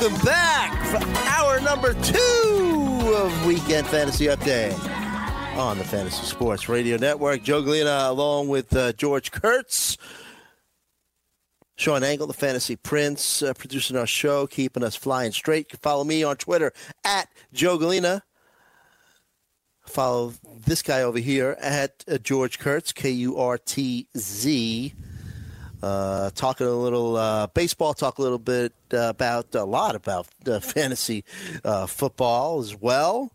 welcome back for hour number two of Weekend Fantasy Update on the Fantasy Sports Radio Network. Joe Galena along with uh, George Kurtz. Sean Angle, the Fantasy Prince, uh, producing our show, keeping us flying straight. You can follow me on Twitter at Joe Galena. Follow this guy over here at uh, George Kurtz, K U R T Z. Uh, talking a little uh, baseball, talk a little bit uh, about a lot about uh, fantasy uh, football as well.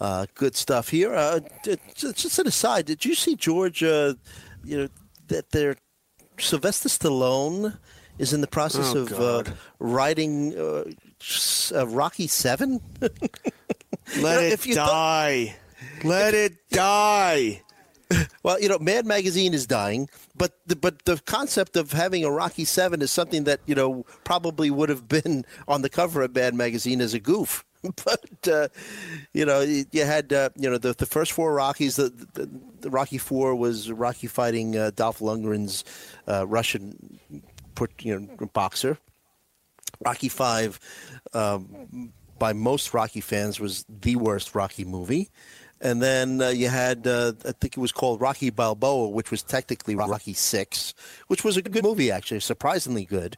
Uh, good stuff here. Uh, just an aside, did you see George? Uh, you know that they're Sylvester Stallone is in the process Oh, of uh, writing uh, uh, Rocky Seven. Let it you thought- die. Let it die. Well, you know, Mad Magazine is dying, but the, but the concept of having a Rocky Seven is something that you know probably would have been on the cover of Mad Magazine as a goof. But uh, you know, you had uh, you know the the first four Rockies. The, the, the Rocky Four was Rocky fighting uh, Dolph Lundgren's uh, Russian, you know, boxer. Rocky Five, um, by most Rocky fans, was the worst Rocky movie. And then uh, you had, uh, I think it was called Rocky Balboa, which was technically Rocky Six, which was a good movie actually, surprisingly good.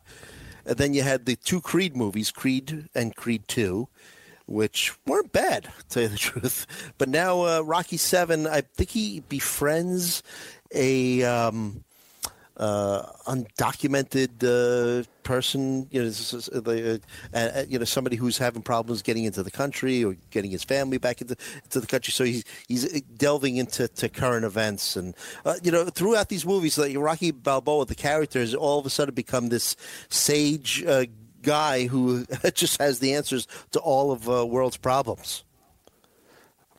And then you had the two Creed movies, Creed and Creed Two, which weren't bad, to tell you the truth. But now uh, Rocky Seven, I think he befriends a. Um, uh, undocumented uh, person, you know, s- the, uh, uh, you know, somebody who's having problems getting into the country or getting his family back into, into the country. So he's he's delving into to current events, and uh, you know, throughout these movies, like Rocky Balboa, the character has all of a sudden become this sage uh, guy who just has the answers to all of uh, world's problems.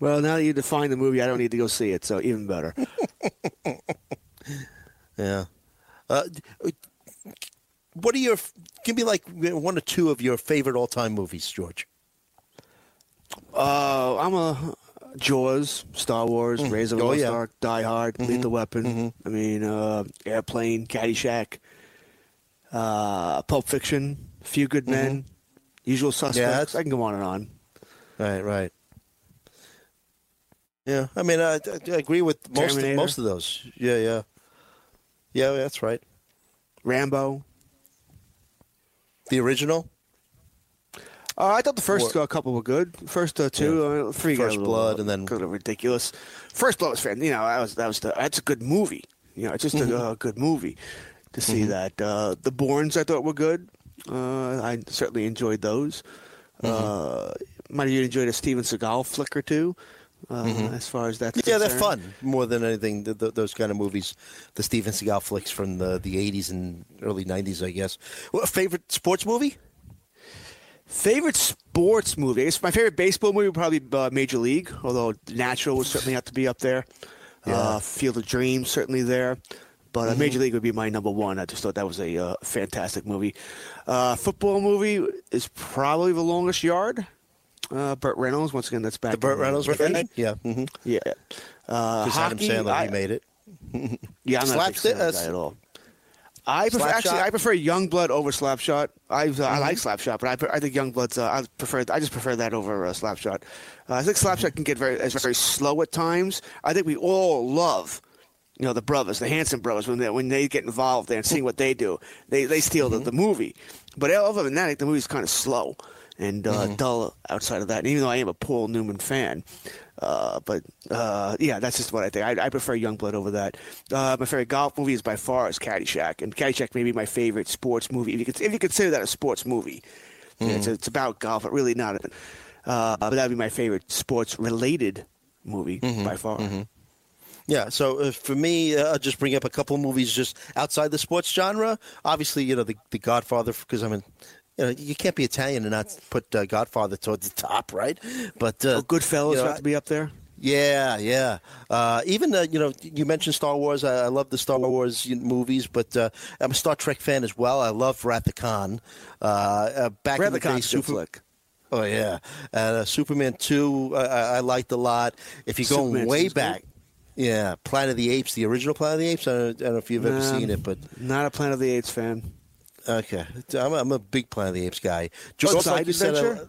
Well, now that you define the movie, I don't need to go see it, so even better. Yeah. Uh, what are your? Give me like one or two of your favorite all-time movies, George. Uh, I'm a Jaws, Star Wars, Mhm. Razor Oh, yeah. Die Hard, Mhm. Lethal Weapon. Mhm. I mean, uh, Airplane, Caddyshack, uh, Pulp Fiction, Few Good Men, Usual Suspects. that's- I can go on and on. Right, right. Yeah, I mean, I, I agree with most of, most of those. Yeah, yeah, yeah. That's right. Rambo. The original. Uh, I thought the first Or- uh, couple were good. First uh, two, uh, three got a First little, Blood, uh, and then- got a little ridiculous. First Blood was fan. You know, that was that was the, that's a good movie. You know, it's just Mhm. a uh, good movie to see Mhm. that. Uh, the Bournes I thought were good. Uh, I certainly enjoyed those. Mm-hmm. Uh, might have even enjoyed a Steven Seagal flick or two. Uh, Mhm. As far as that's Yeah, they're fun more than anything. th th those kind of movies, the Steven Seagal flicks from the the '80s and early '90s, I guess. Well, favorite sports movie? Favorite sports movie? I guess my favorite baseball movie would probably be uh, Major League, although Natural would certainly have to be up there. Uh, Field of Dreams certainly there, but uh. Major League would be my number one. I just thought that was a uh, fantastic movie. Uh, football movie is probably The Longest Yard. Uh, Burt Reynolds, once again, that's back. The Burt Reynolds the? Yeah. Mm-hmm. Yeah. Uh, Because Adam hockey, Sandler I- remade it. Yeah, I'm not a big Slapstick- fan of uh, at all. I prefer, Slapshot? actually I prefer Youngblood over Slapshot. I uh, I like Mm-hmm. Slapshot, but I, pre- I think Youngblood's uh, I prefer I just prefer that over uh, Slapshot. Uh, I think Slapshot can get very is very slow at times. I think we all love. You know the brothers, the Hanson brothers, when they when they get involved there and seeing what they do, they they steal Mm-hmm. the, the movie. But other than that, I think the movie's kind of slow and uh, Mm-hmm. dull outside of that. And even though I am a Paul Newman fan, uh, but uh, yeah, that's just what I think. I, I prefer Youngblood over that. Uh, my favorite golf movie is by far is Caddyshack, and Caddyshack may be my favorite sports movie. If you, could, if you consider that a sports movie, it's, Mm-hmm. it's about golf, but really not. Uh, but that'd be my favorite sports related movie Mm-hmm. by far. Yeah, so uh, for me, uh, I'll just bring up a couple movies just outside the sports genre. Obviously, you know, the, the Godfather, because I'm in, you know, you can't be Italian and not put uh, Godfather towards the top, right? But uh, Oh, Goodfellas you know, have to be up there. Yeah, yeah. Uh, even uh, you know, you mentioned Star Wars. I, I love the Star Wars movies, but uh, I'm a Star Trek fan as well. I love Wrath of Khan. Uh, uh, back in the day, Super. Oh yeah, uh, Superman two I, I liked a lot. If you go Superman way 2 good. back, yeah, Planet of the Apes, the original Planet of the Apes. I don't, I don't know if you've ever seen it, but not a Planet of the Apes fan. Okay, I'm a, I'm a big Planet of the Apes guy. Just Side like Adventure? uh,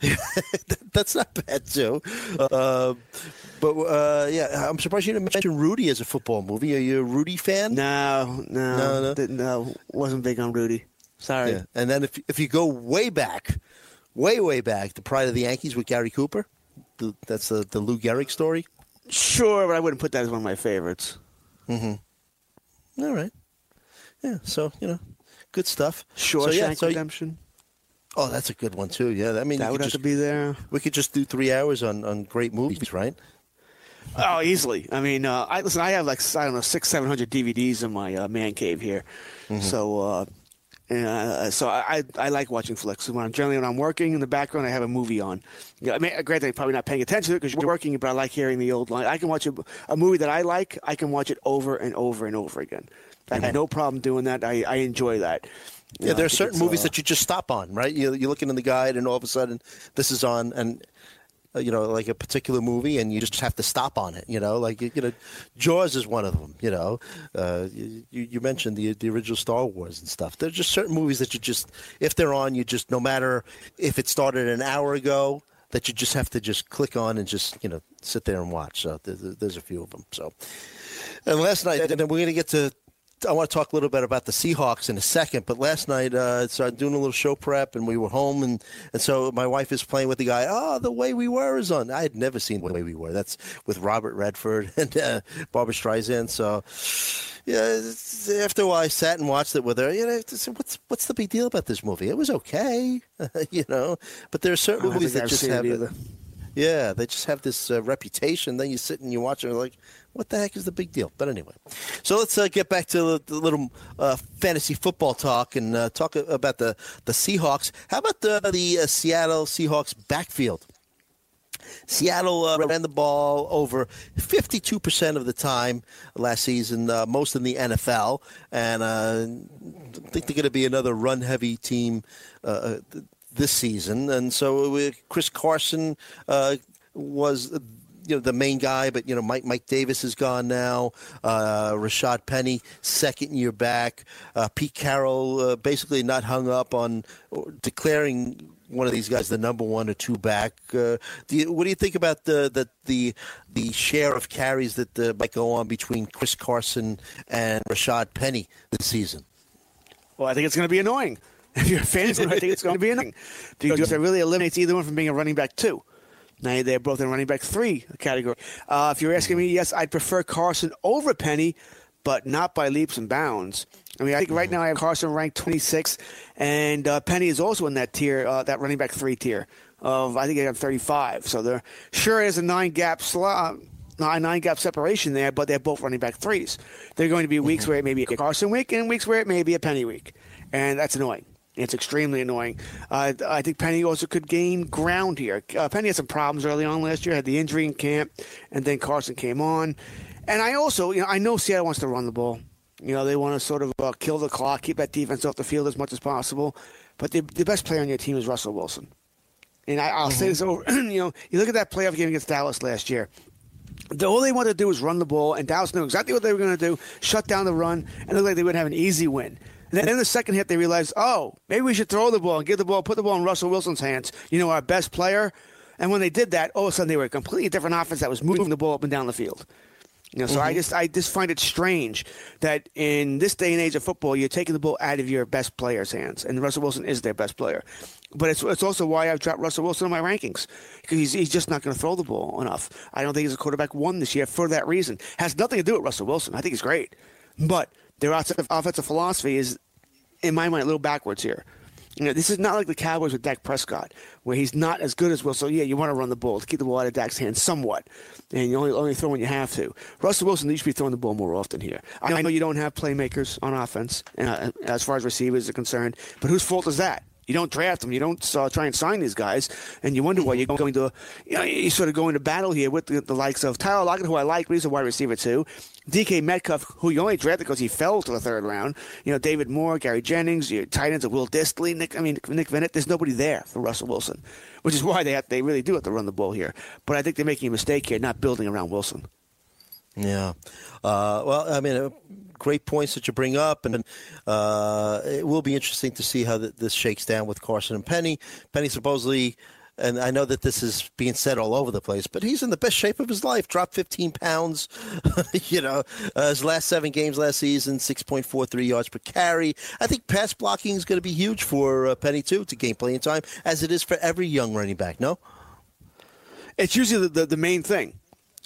that's not bad too. Uh, but uh, yeah, I'm surprised you didn't mention Rudy as a football movie. Are you a Rudy fan? No, no, No, no. didn't- no, wasn't big on Rudy. Sorry. Yeah. And then if if you go way back, way way back, the Pride of the Yankees with Gary Cooper. The, that's the the Lou Gehrig story. Sure, but I wouldn't put that as one of my favorites. Mm-hmm. All right. Yeah. So you know, good stuff. Shawshank so, yeah, so, Redemption. oh, that's a good one too. Yeah. I mean, That you would have just, to be there. we could just do three hours on on great movies, right? Oh, easily. I mean, uh, I listen. I have like I don't know six, seven hundred DVDs in my uh, man cave here. Mm-hmm. So, uh, and, uh, so I, I I like watching flicks. When I'm generally when I'm working in the background, I have a movie on. Yeah, I mean, granted, I'm probably not paying attention to it because you're working, but I like hearing the old line. I can watch a, a movie that I like. I can watch it over and over and over again. I have no problem doing that. I, I enjoy that. You Yeah, know, there are certain movies uh, that you just stop on, right? You, you're looking in the guide, and all of a sudden, this is on, and uh, you know, like a particular movie, and you just have to stop on it. You know, like you know, Jaws is one of them. You know, uh, you, you mentioned the the original Star Wars and stuff. There's just certain movies that you just, if they're on, you just no matter if it started an hour ago, that you just have to just click on and just you know sit there and watch. So there's, there's a few of them. So. And last night, and then we're going to get to. I want to talk a little bit about the Seahawks in a second, but last night, uh, so I'm doing a little show prep, and we were home, and, and so my wife is playing with the guy. Oh, the way we were is on. I had never seen the way we were. That's with Robert Redford and uh, Barbra Streisand. So, yeah, after a while, I sat and watched it with her. You know, what's what's the big deal about this movie? It was okay, you know, but there are certain movies that I've just have yeah, they just have this uh, reputation. Then you sit and you watch it, and like, what the heck is the big deal? But anyway, so let's uh, get back to the, little uh, fantasy football talk and uh, talk about the, the Seahawks. How about the, the uh, Seattle Seahawks backfield? Seattle uh, ran the ball over 52% of the time last season, uh, most in the NFL. And uh, I think they're going to be another run heavy team uh, th- this season. And so uh, Chris Carson uh, was. Uh, You know the main guy, but you know Mike Mike Davis is gone now. Uh, Rashaad Penny, second year back. Uh, Pete Carroll uh, basically not hung up on declaring one of these guys the number one or two back. Uh, do you, what do you think about the the the, the share of carries that uh, might go on between Chris Carson and Rashaad Penny this season? Well, I think it's going to be annoying. If you're a fan, I think it's going to be annoying because it really eliminates either one from being a running back two. Now they're both in running back three category. Uh, if you're asking me, yes, I'd prefer Carson over Penny, but not by leaps and bounds. I mean, I think right now I have Carson ranked 26, and uh, Penny is also in that tier, uh, that running back three tier of I think I got 35. So there sure is a nine gap slot. Nine, nine gap separation there, but they're both running back threes. They're going to be weeks where it may be a Carson week and weeks where it may be a Penny week. And that's annoying. It's extremely annoying. Uh, I think Penny also could gain ground here. Uh, Penny had some problems early on last year, had the injury in camp, and then Carson came on. And I also, you know, I know Seattle wants to run the ball. You know, they want to sort of uh, kill the clock, keep that defense off the field as much as possible. But the, the best player on your team is Russell Wilson. And I, I'll say this over, you know, you look at that playoff game against Dallas last year. The, all they wanted to do was run the ball, and Dallas knew exactly what they were going to do: shut down the run, and it looked like they would have an easy win. And then in the second hit, they realized, oh, maybe we should throw the ball and give the ball, put the ball in Russell Wilson's hands. You know, our best player. And when they did that, all of a sudden they were a completely different offense that was moving the ball up and down the field. You know, so I mm-hmm. just I just find it strange that in this day and age of football, you're taking the ball out of your best player's hands, and Russell Wilson is their best player. But it's it's also why I've dropped Russell Wilson in my rankings because he's, he's just not going to throw the ball enough. I don't think he's a quarterback one this year for that reason. Has nothing to do with Russell Wilson. I think he's great, but their offensive philosophy is, in my mind, a little backwards here. You know, this is not like the Cowboys with Dak Prescott, where he's not as good as Will. So yeah, you want to run the ball to keep the ball out of Dak's hands somewhat, and you only only throw when you have to. Russell Wilson needs to be throwing the ball more often here. I know you don't have playmakers on offense, uh, as far as receivers are concerned, but whose fault is that? You don't draft them. You don't uh, try and sign these guys, and you wonder why you're going to. You know, you sort of go into battle here with the, the likes of Tyler Lockett, who I like, but he's a wide receiver too. DK Metcalf, who you only drafted because he fell to the third round. You know, David Moore, Gary Jennings, your tight ends of Will Dissly, Nick. I mean, Nick Vannett. There's nobody there for Russell Wilson, which is why they have, they really do have to run the ball here. But I think they're making a mistake here, not building around Wilson. Yeah. Uh, well, I mean, great points that you bring up, and uh, it will be interesting to see how th- this shakes down with Carson and Penny. Penny supposedly, and I know that this is being said all over the place, but he's in the best shape of his life. Dropped 15 pounds. you know, uh, his last seven games last season, 6.43 yards per carry. I think pass blocking is going to be huge for uh, Penny too to gain playing time, as it is for every young running back. No. It's usually the, the, the main thing,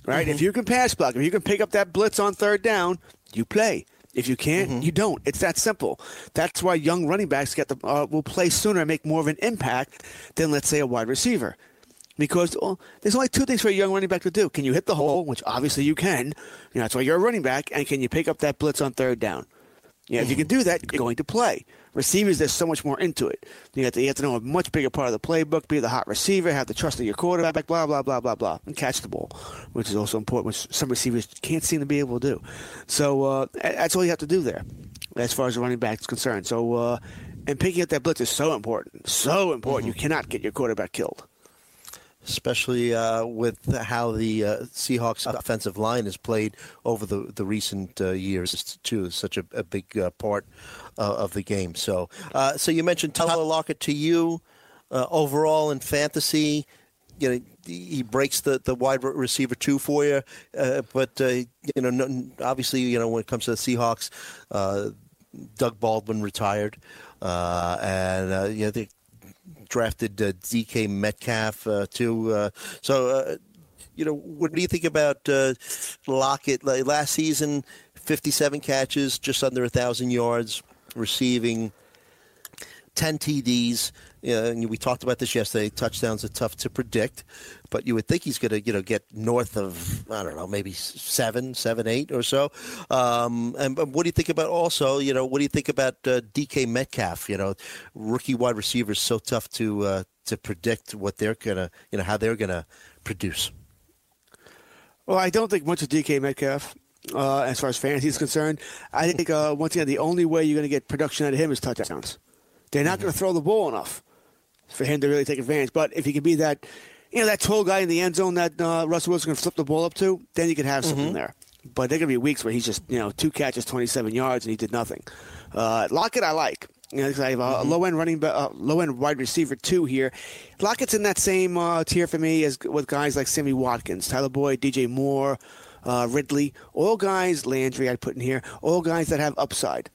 right? If you can pass block, if you can pick up that blitz on third down, you play. If you can't, you don't. It's that simple. That's why young running backs get the uh, will play sooner and make more of an impact than let's say a wide receiver. Because well, there's only two things for a young running back to do: can you hit the hole, which obviously you can. You know, that's why you're a running back, and can you pick up that blitz on third down? Yeah, if you can do that, you're going to play. Receivers, there's so much more into it. You have, to, you have to know a much bigger part of the playbook, be the hot receiver, have the trust of your quarterback, blah, blah, blah, blah, blah, and catch the ball, which is also important, which some receivers can't seem to be able to do. So uh, that's all you have to do there as far as the running back is concerned. So, uh, and picking up that blitz is so important, so important. You cannot get your quarterback killed. especially uh, with how the uh, Seahawks offensive line has played over the the recent uh, years too. Is such a, a big uh, part uh, of the game. So, uh, so you mentioned Tyler Lockett to you uh, overall in fantasy. You know, he breaks the, the wide receiver two for you, uh, but uh, you know, no- obviously, you know, when it comes to the Seahawks, uh, Doug Baldwin retired, and you know they drafted DK Metcalf too. So, you know, what do you think about uh, Lockett? Last season, 57 catches, just under a thousand yards, receiving 10 TDs. And we talked about this yesterday. Touchdowns are tough to predict, but you would think he's going to, you know, get north of I don't know, maybe seven, seven, eight or so. Um, and but what do you think about also? You know, what do you think about uh, DK Metcalf? You know, rookie wide receivers so tough to uh, to predict what they're gonna, you know, how they're gonna produce. Well, I don't think much of DK Metcalf. Uh, as far as fantasy is concerned, I think uh, once again the only way you're going to get production out of him is touchdowns. They're not going to throw the ball enough for him to really take advantage. But if he can be that, you know, that tall guy in the end zone that uh, Russell Wilson can flip the ball up to, then you could have something there. But there are going to be weeks where he's just, you know, two catches, 27 yards, and he did nothing. Uh, Lockett, I like. You know, I have a, a low end running, uh, low end wide receiver two here. Lockett's in that same uh, tier for me as with guys like Sammy Watkins, Tyler Boyd, DJ Moore, uh, Ridley, all guys. Landry, I'd put in here, all guys that have upside.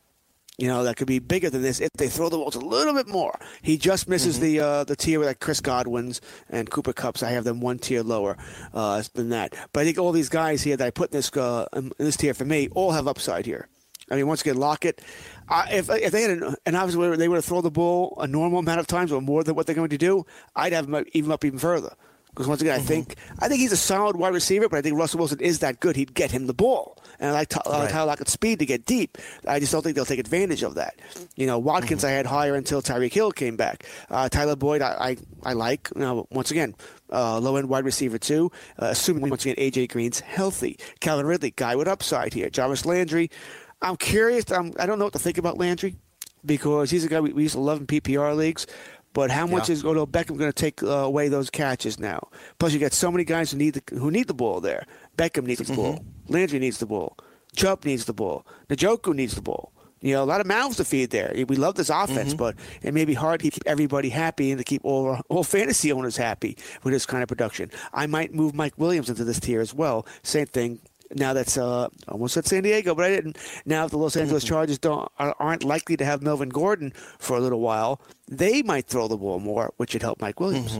You know, that could be bigger than this if they throw the ball a little bit more. He just misses the uh, the tier with like Chris Godwin's and Cooper Kupps. I have them one tier lower uh, than that. But I think all these guys here that I put in this uh, in this tier for me all have upside here. I mean, once again, Lockett. Uh, if if they had an, an obviously they would have thrown the ball a normal amount of times or more than what they're going to do, I'd have them even up even further. Because once again, I think I think he's a solid wide receiver, but I think Russell Wilson is that good. He'd get him the ball, and I like Ty- uh, Right. Tyler Lockett's speed to get deep. I just don't think they'll take advantage of that. You know, Watkins I had higher until Tyreek Hill came back. Uh, Tyler Boyd I I, I like. You know, once again, uh, low end wide receiver too. Uh, assuming once again AJ Green's healthy. Calvin Ridley, guy with upside here. Jarvis Landry. I'm curious. I'm, I don't know what to think about Landry because he's a guy we, we used to love in PPR leagues. But how much Yeah. is Odell Beckham going to take uh, away those catches now? Plus, you got so many guys who need the, who need the ball there. Beckham needs the ball. Landry needs the ball. Chubb needs the ball. Njoku needs the ball. You know, a lot of mouths to feed there. We love this offense, but it may be hard to keep everybody happy and to keep all all fantasy owners happy with this kind of production. I might move Mike Williams into this tier as well. Same thing. Now that's uh, almost at San Diego, but I didn't. Now if the Los Angeles Chargers don't are- aren't likely to have Melvin Gordon for a little while, they might throw the ball more, which would help Mike Williams.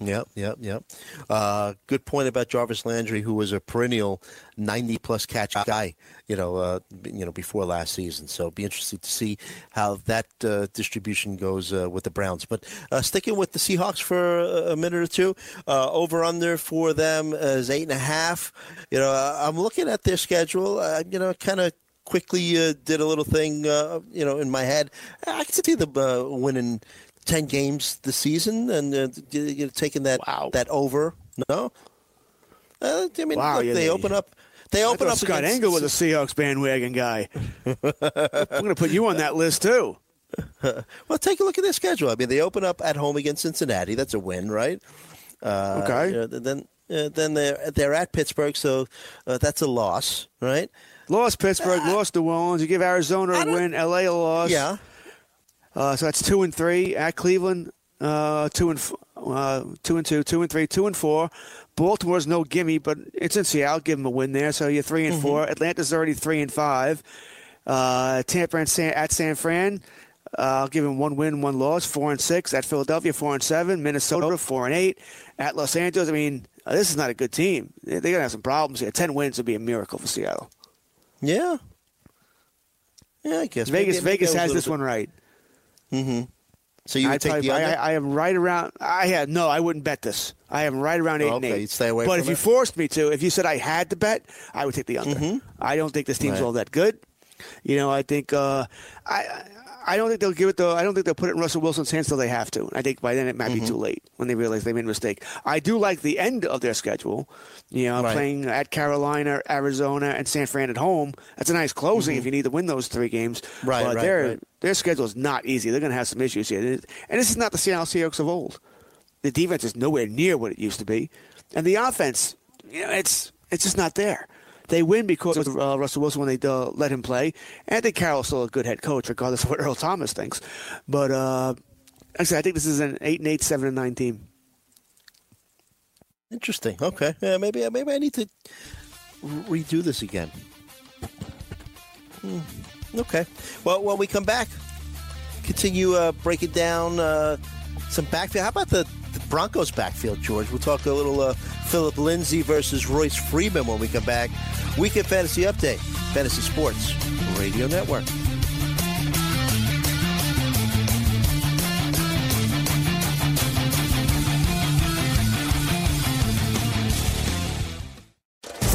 Yep, yep, yep. Uh, good point about Jarvis Landry, who was a perennial ninety-plus catch guy. You know, uh, you know, before last season. So, be interesting to see how that uh, distribution goes uh, with the Browns. But uh, sticking with the Seahawks for a minute or two, uh, over under for them is eight and a half. You know, I'm looking at their schedule. You know, kind of quickly uh, did a little thing, uh, you know, in my head. I can see them uh, winning ten games this season and uh, you know, taking that Wow. that over. No, uh, I mean, Wow, look, yeah, they they- open up. They open up. Scott against- Engel was a Seahawks bandwagon guy. I'm going to put you on that list too. Well, take a look at their schedule. I mean, they open up at home against Cincinnati. That's a win, right? Uh, Okay. you know, then uh, then they're they're at Pittsburgh, so uh, that's a loss, right? Lost Pittsburgh, lost New Orleans. You give Arizona a win, LA a loss. Yeah. Uh, so that's two and three at Cleveland. Uh, two and f- uh, two and two, two and three, two and four. Baltimore's no gimme, but it's in Seattle. Give them a win there, so you're 3 and four. Atlanta's already three and five. Uh, Tampa and San, at San Fran. Uh, I'll give them one win, one loss, four and six. At Philadelphia, four and seven. Minnesota, four and eight. At Los Angeles, I mean, uh, this is not a good team. They- They're gonna have some problems here. Ten wins would be a miracle for Seattle. Yeah. Yeah, I guess Vegas, Maybe- maybe Vegas has this bit- one right. So you would take the? I, I am right around. I had no. I wouldn't bet this. I am right around eight Oh, and okay, eight. you'd stay away But if you forced me to, if you said I had to bet, I would take the under. I don't think this team's Right. all that good. You know, I think uh, I. I don't think they'll give it though. I don't think they'll put it in Russell Wilson's hands till they have to. I think by then it might be mm-hmm. too late when they realize they made a mistake. I do like the end of their schedule. You know, Right. playing at Carolina, Arizona, and San Fran at home. That's a nice closing if mm-hmm. you need to win those three games. Right, but right, their right. their schedule is not easy. They're going to have some issues here, and this is not the Seattle Seahawks of old. The defense is nowhere near what it used to be, and the offense, you know, it's it's just not there. They win because of uh, Russell Wilson when they uh, let him play. Think Carroll's still a good head coach, regardless of what Earl Thomas thinks. But uh, like I think this is an eight and eight, seven and nine team. Interesting. Okay. Yeah, maybe maybe I need to redo this again. Hmm. Okay. Well, when we come back, continue uh, breaking down uh, some backfield. How about the, the Broncos backfield, George? We'll talk a little uh, Phillip Lindsay versus Royce Freeman when we come back. Weekend Fantasy Update, Fantasy Sports Radio Network.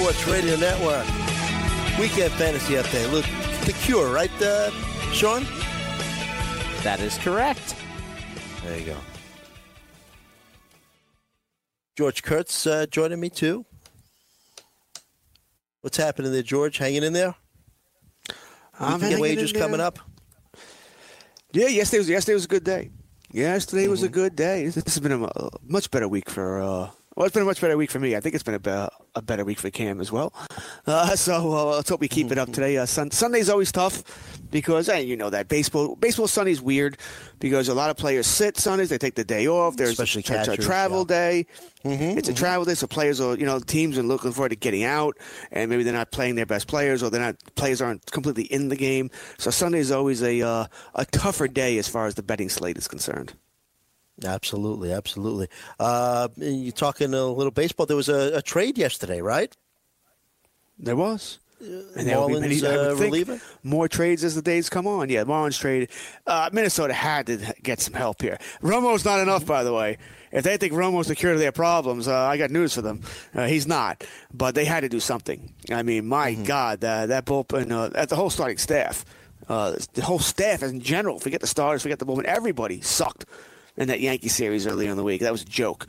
Sports Radio Network. Weekend Fantasy Update. Look, the cure, right, uh, Sean? That is correct. There you go. George Kurtz uh, joining me too. What's happening there, George? Hanging in there? I'm Weekend hanging in wages there. coming up. Yeah, yesterday was yesterday was a good day. Yesterday was a Mm-hmm. good day. This has been a, a much better week for uh, Well, it's been a much better week for me. I think it's been a, be- a better week for Cam as well. Uh, so uh, let's hope we keep it up today. Uh, sun- Sunday's always tough because hey, you know that baseball baseball Sunday's weird because a lot of players sit Sundays. They take the day off. There's Especially a, a travel yeah. day. it's a travel day, so players are you know teams are looking forward to getting out, and maybe they're not playing their best players, or they're not players aren't completely in the game. So Sunday's always a uh, a tougher day as far as the betting slate is concerned. Absolutely, absolutely. Uh, you're talking a little baseball. There was a, a trade yesterday, right? There was. And there will be many, Marlins, uh, reliever? more trades as the days come on. Yeah, Marlins trade. Uh, Minnesota had to get some help here. Romo's not enough, by the way. If they think Romo's the cure to their problems, uh, I got news for them. Uh, he's not. But they had to do something. I mean, my Mm-hmm. God, uh, that bullpen, uh, that the whole starting staff, uh, the whole staff in general, forget the starters, forget the bullpen, everybody sucked in that Yankee series earlier in the week. That was a joke.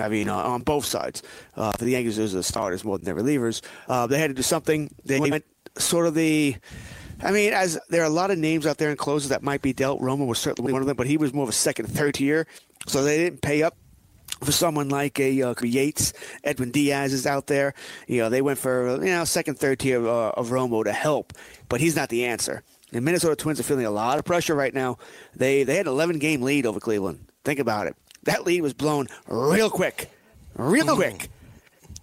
I mean, uh, on both sides. Uh, for the Yankees, those are the starters more than their relievers. Uh, they had to do something. They went sort of the. I mean, as there are a lot of names out there in closers that might be dealt. Romo was certainly one of them, but he was more of a second, third tier, so they didn't pay up for someone like a uh, Yates, Edwin Diaz is out there. You know, they went for you know second, third tier uh, of Romo to help, but he's not the answer. The Minnesota Twins are feeling a lot of pressure right now. They they had an 11 game lead over Cleveland. Think about it. That lead was blown real quick, real quick.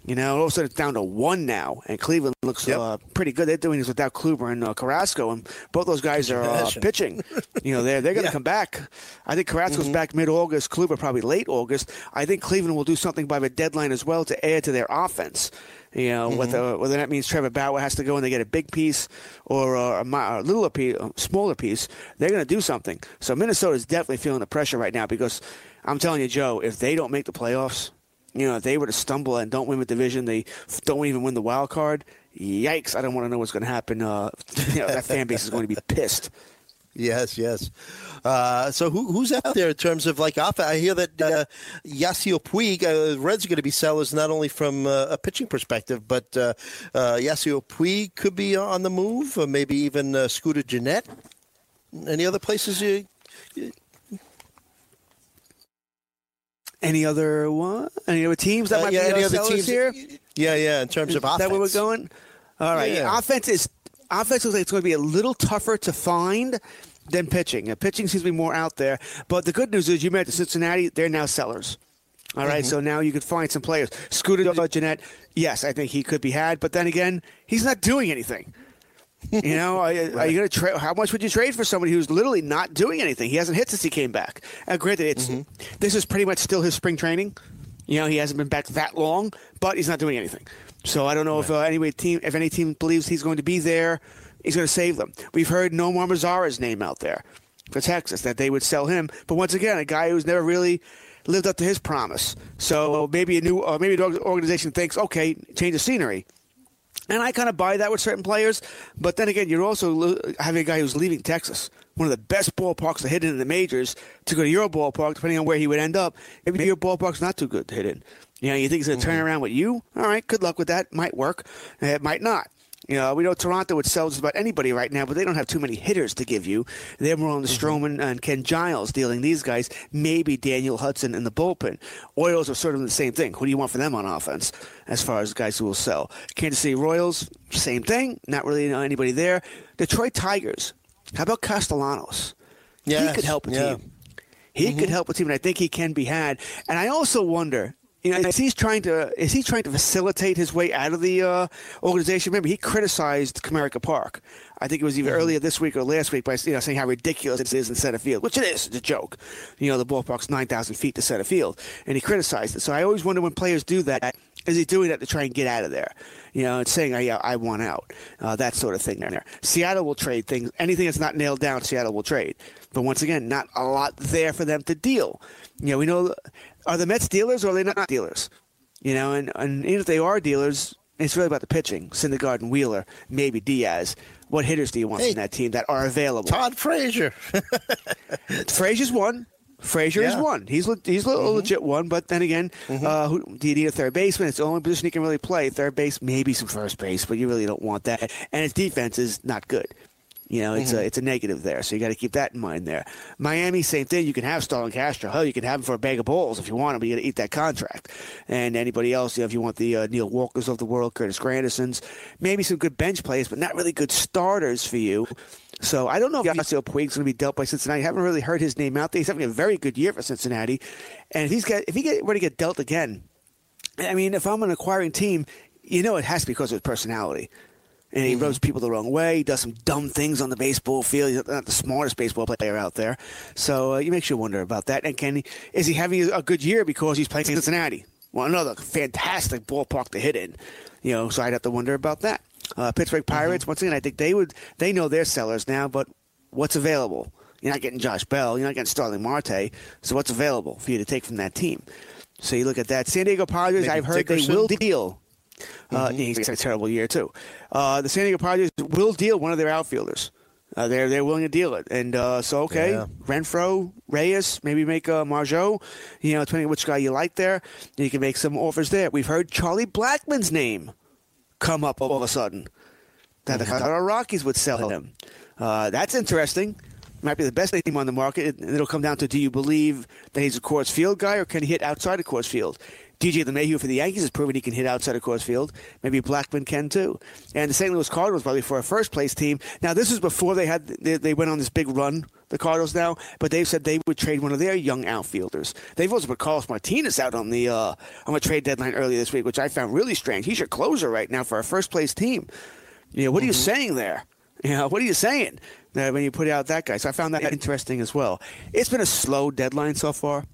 You know, all of a sudden it's down to one now, and Cleveland looks uh, pretty good. They're doing this without Kluber and uh, Carrasco, and both those guys are uh, pitching. You know, they're they're going to Yeah. come back. I think Carrasco's back mid-August. Kluber probably late August. I think Cleveland will do something by the deadline as well to add to their offense. You know, whether whether that means Trevor Bauer has to go and they get a big piece or a, a little piece, a smaller piece, they're going to do something. So Minnesota is definitely feeling the pressure right now because I'm telling you, Joe, if they don't make the playoffs, you know, if they were to stumble and don't win the division, they don't even win the wild card. Yikes! I don't want to know what's going to happen. Uh, you know, that fan base is going to be pissed. Yes, yes. Uh, so who, who's out there in terms of like off? I hear that uh, Yasiel Puig, uh, Reds are going to be sellers not only from uh, a pitching perspective, but uh, uh, Yasiel Puig could be on the move, or maybe even uh, Scooter Gennett. Any other places you? Any other what? Any other teams that Uh, might yeah, be any other sellers teams here? Yeah, yeah. In terms of offense, that where we're going? All right. Yeah. Offense is offense looks like it's going to be a little tougher to find than pitching. Uh, pitching seems to be more out there. But the good news is you met the Cincinnati; they're now sellers. All right, Mm-hmm. so now you can find some players. Scooter Gennett, yes, I think he could be had, but then again, he's not doing anything. You know, are, are you going to trade? How much would you trade for somebody who's literally not doing anything? He hasn't hit since he came back. Uh, granted, it's Mm-hmm. this is pretty much still his spring training. You know, he hasn't been back that long, but he's not doing anything. So I don't know if uh, any team, if any team believes he's going to be there, he's going to save them. We've heard Nomar Mazara's name out there for Texas that they would sell him, but once again, a guy who's never really lived up to his promise. So maybe a new, uh, maybe an organization thinks, okay, change the scenery. And I kind of buy that with certain players. But then again, you're also having a guy who's leaving Texas, one of the best ballparks to hit in the majors, to go to your ballpark, depending on where he would end up. Maybe your ballpark's not too good to hit in. You know, you think he's going to turn mm-hmm. around with you? All right, good luck with that. Might work. It might not. You know, we know Toronto would sell just about anybody right now, but they don't have too many hitters to give you. They're more on the mm-hmm. Stroman and Ken Giles dealing these guys, maybe Daniel Hudson in the bullpen. Oils are sort of the same thing. Who do you want for them on offense as far as guys who will sell? Kansas City Royals, same thing. Not really anybody there. Detroit Tigers. How about Castellanos? Yeah, he could help a yeah. team. He could mm-hmm. help a team, and I think he can be had. And I also wonder, you know, is he trying to is he trying to facilitate his way out of the uh, organization? Remember, he criticized Comerica Park. I think it was either earlier this week or last week by you know saying how ridiculous it is in center field, which it is. It's a joke. You know, the ballpark's nine thousand feet to center field, and he criticized it. So I always wonder when players do that, is he doing that to try and get out of there? You know, it's saying I, I want out, uh, that sort of thing. There, Seattle will trade things. Anything that's not nailed down, Seattle will trade. But once again, not a lot there for them to deal. You know, we know are the Mets dealers or are they not dealers? You know, and, and even if they are dealers, it's really about the pitching. Syndergaard and Wheeler, maybe Diaz. What hitters do you want Hey, from that team that are available? Todd Frazier. Frazier's one. Frazier is one. He's le- he's a legit one, but then again, uh, who, do you need a third baseman? It's the only position he can really play. Third base, maybe some first base, but you really don't want that. And his defense is not good. You know, it's a it's a negative there, so you got to keep that in mind there. Miami, same thing. You can have Starlin Castro. Hell, you can have him for a bag of balls if you want him, but you got to eat that contract. And anybody else, you know, if you want the uh, Neil Walkers of the world, Curtis Grandersons, maybe some good bench players, but not really good starters for you. So I don't know if Yasiel Puig's going to be dealt by Cincinnati. I haven't really heard his name out there. He's having a very good year for Cincinnati, and if he's got if he get ready to get dealt again, I mean, if I'm an acquiring team, you know it has to be because of his personality. And he rubs people the wrong way. He does some dumb things on the baseball field. He's not the smartest baseball player out there. So uh, it makes you wonder about that. And can he, is he having a good year because he's playing Cincinnati? Well, another fantastic ballpark to hit in. You know, so I'd have to wonder about that. Uh, Pittsburgh Pirates, once again, I think they would they know their sellers now, but what's available? You're not getting Josh Bell. You're not getting Starling Marte. So what's available for you to take from that team? So you look at that. San Diego Padres, Maybe I've heard Dickerson? they will deal. Uh, yeah, he's had a terrible year too. Uh, the San Diego Padres will deal one of their outfielders. Uh, they're they're willing to deal it, and uh, so okay, Yeah. Renfroe, Reyes, maybe make uh, Margot. You know, depending on which guy you like there, you can make some offers there. We've heard Charlie Blackmon's name come up all of a sudden. That the Colorado Rockies would sell him. Uh, that's interesting. Might be the best team on the market. And it'll come down to do you believe that he's a Coors Field guy or can he hit outside of Coors Field? DJ LeMahieu for the Yankees has proven he can hit outside of Coors Field. Maybe Blackmon can too. And the St. Louis Cardinals probably for a first place team. Now this was before they had they, they went on this big run. The Cardinals now, but they've said they would trade one of their young outfielders. They've also put Carlos Martinez out on the uh, on the trade deadline earlier this week, which I found really strange. He's your closer right now for a first place team. You know, what are you saying there? You know, what are you saying uh, when you put out that guy? So I found that interesting as well. It's been a slow deadline so far.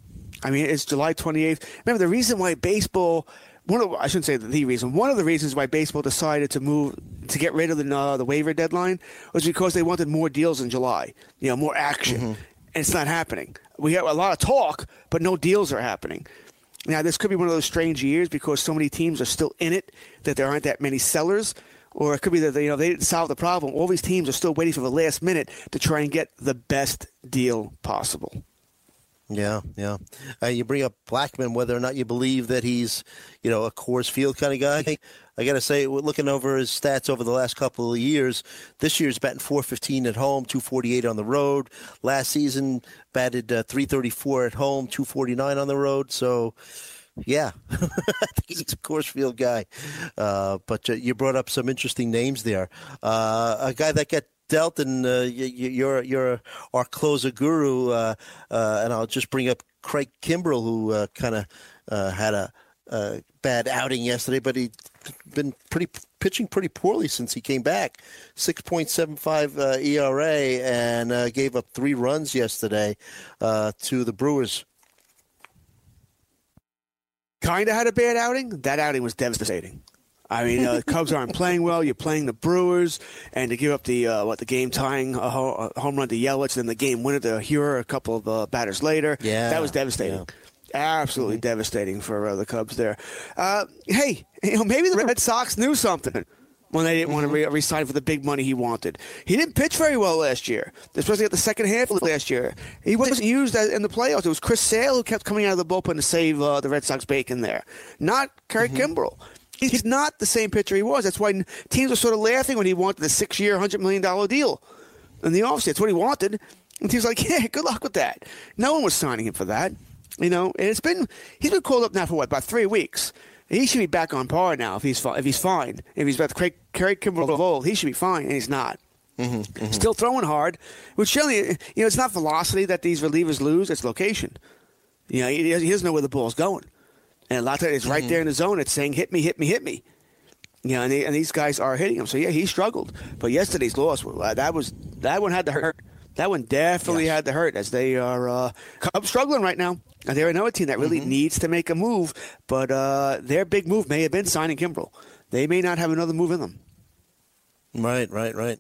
I mean, it's July 28th. Remember, the reason why baseball, one of, I shouldn't say the reason, one of the reasons why baseball decided to move, to get rid of the, uh, the waiver deadline was because they wanted more deals in July, you know, more action. And it's not happening. We have a lot of talk, but no deals are happening. Now, this could be one of those strange years because so many teams are still in it that there aren't that many sellers. Or it could be that they, you know they didn't solve the problem. All these teams are still waiting for the last minute to try and get the best deal possible. Yeah, yeah. Uh, you bring up Blackmon, whether or not you believe that he's, you know, a Coors Field kind of guy. I got to say, looking over his stats over the last couple of years, this year's batting 415 at home, 248 on the road. Last season, batted uh, 334 at home, 249 on the road. So, yeah, I think he's a Coors Field guy. Uh, but uh, you brought up some interesting names there. Uh, a guy that got dealt, and uh, y- y- you're you're our closer guru, uh, uh, and I'll just bring up Craig Kimbrel, who kind of had a, a bad outing yesterday, but he's been pretty pitching pretty poorly since he came back. Six point seven five uh, ERA, and uh, gave up three runs yesterday uh, to the Brewers. kind of had a bad outing. That outing was devastating. I mean, uh, the Cubs aren't playing well. You're playing the Brewers, and to give up the uh, what the game tying uh, ho- uh, home run to Yelich, and then the game winner to Hiura a couple of uh, batters later. Yeah, that was devastating. Absolutely devastating for uh, the Cubs there. Uh, hey, you know, maybe the Red Sox knew something when they didn't want to re- resign for the big money he wanted. He didn't pitch very well last year, especially at the second half of last year. He wasn't used in the playoffs. It was Chris Sale who kept coming out of the bullpen to save uh, the Red Sox bacon there, not Kerry Kimbrel. He's not the same pitcher he was. That's why teams were sort of laughing when he wanted the six-year, $100 million deal in the offseason. That's what he wanted. And teams like, yeah, good luck with that. No one was signing him for that. You know, and it's been he's been called up now for what about three weeks. He should be back on par now if he's if he's fine. If he's about Craig Kerry Kimbrel of old, he should be fine, and he's not. Mm-hmm, mm-hmm. Still throwing hard, which generally, you know, it's not velocity that these relievers lose; it's location. You know, he, he doesn't know where the ball's going, and a lot of times it's right there in the zone. It's saying, "Hit me, hit me, hit me." You know, and, they, and these guys are hitting him. So yeah, he struggled. But yesterday's loss, uh, that was that one had to hurt. That one definitely had to hurt, as they are uh, struggling right now. And they're another team that really needs to make a move, but uh, their big move may have been signing Kimbrel. They may not have another move in them. Right, right, right.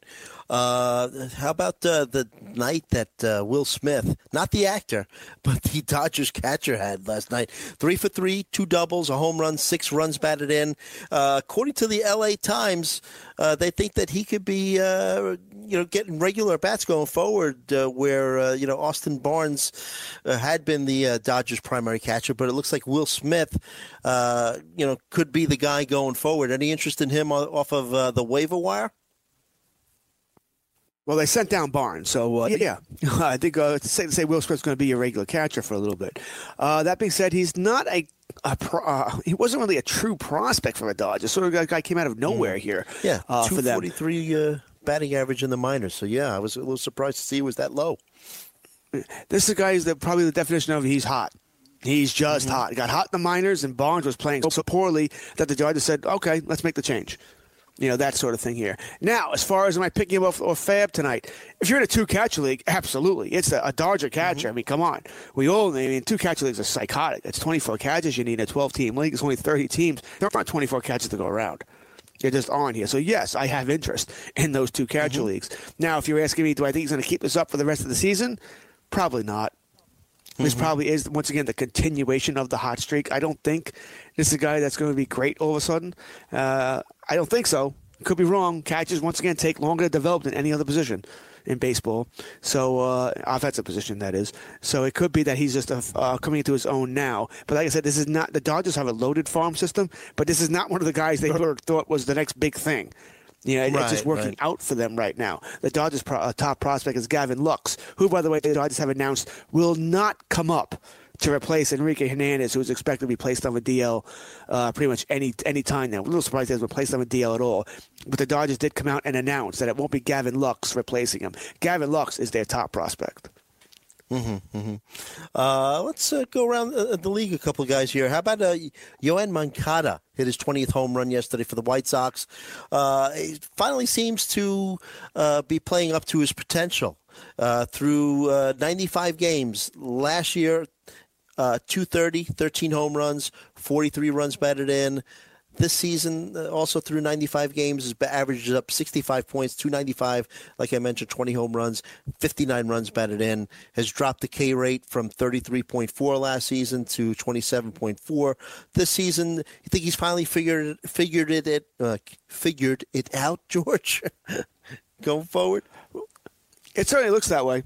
Uh, how about uh, the night that uh, Will Smith, not the actor, but the Dodgers catcher had last night? Three for three, two doubles, a home run, six runs batted in. Uh, according to the L.A. Times, uh, they think that he could be, uh, you know, getting regular bats going forward. Where you know Austin Barnes had been the Dodgers' primary catcher, but it looks like Will Smith, you know, could be the guy going forward. Any interest in him off of the waiver wire? Well, they sent down Barnes, so uh, yeah, I think uh, to say, to say Will Smith's going to be a regular catcher for a little bit. Uh, that being said, he's not a, a pro, uh, he wasn't really a true prospect for the Dodgers. Sort of a guy came out of nowhere here. Yeah, uh, 243 uh, batting average in the minors. So yeah, I was a little surprised to see it was that low. This is a guy who's the, probably the definition of he's hot. He's just Mm-hmm. hot. Got hot in the minors, and Barnes was playing so poorly that the Dodgers said, "Okay, let's make the change." You know that sort of thing here. Now, as far as am I picking him up or FAAB tonight? If you're in a two catcher league, absolutely, it's a, a Dodger catcher. Mm-hmm. I mean, come on, we all. I mean, two catcher leagues are psychotic. It's 24 catches you need in a 12 team league. It's only 30 teams. There aren't 24 catches to go around. They're just on here. So yes, I have interest in those two catcher mm-hmm. leagues. Now, if you're asking me, do I think he's going to keep this up for the rest of the season? Probably not. This mm-hmm. probably is once again the continuation of the hot streak. I don't think this is a guy that's going to be great all of a sudden. Uh, I don't think so. Could be wrong. Catches once again take longer to develop than any other position in baseball. So uh, offensive position that is. So it could be that he's just uh, coming into his own now. But like I said, this is not the Dodgers have a loaded farm system, but this is not one of the guys they thought was the next big thing. You know, it- it's just working right. out for them right now. The Dodgers' pro- uh, top prospect is Gavin Lux, who, by the way, the Dodgers have announced will not come up to replace Enrique Hernandez, who is expected to be placed on a DL uh, pretty much any any time now. A little surprised he hasn't been placed on a DL at all. But the Dodgers did come out and announce that it won't be Gavin Lux replacing him. Gavin Lux is their top prospect. Uh, let's uh, go around uh, the league a couple guys here. How about uh, Yoan Moncada hit his 20th home run yesterday for the White Sox? Uh, he finally seems to uh, be playing up to his potential uh, through uh, 95 games. Last year, uh, 230, 13 home runs, 43 runs batted in. This season, uh, also through 95 games, his average is up 65 points, 295. Like I mentioned, 20 home runs, 59 runs batted in. Has dropped the K rate from 33.4 last season to 27.4 this season. You think he's finally figured figured it, it uh, figured it out, George? Going forward. It certainly looks that way.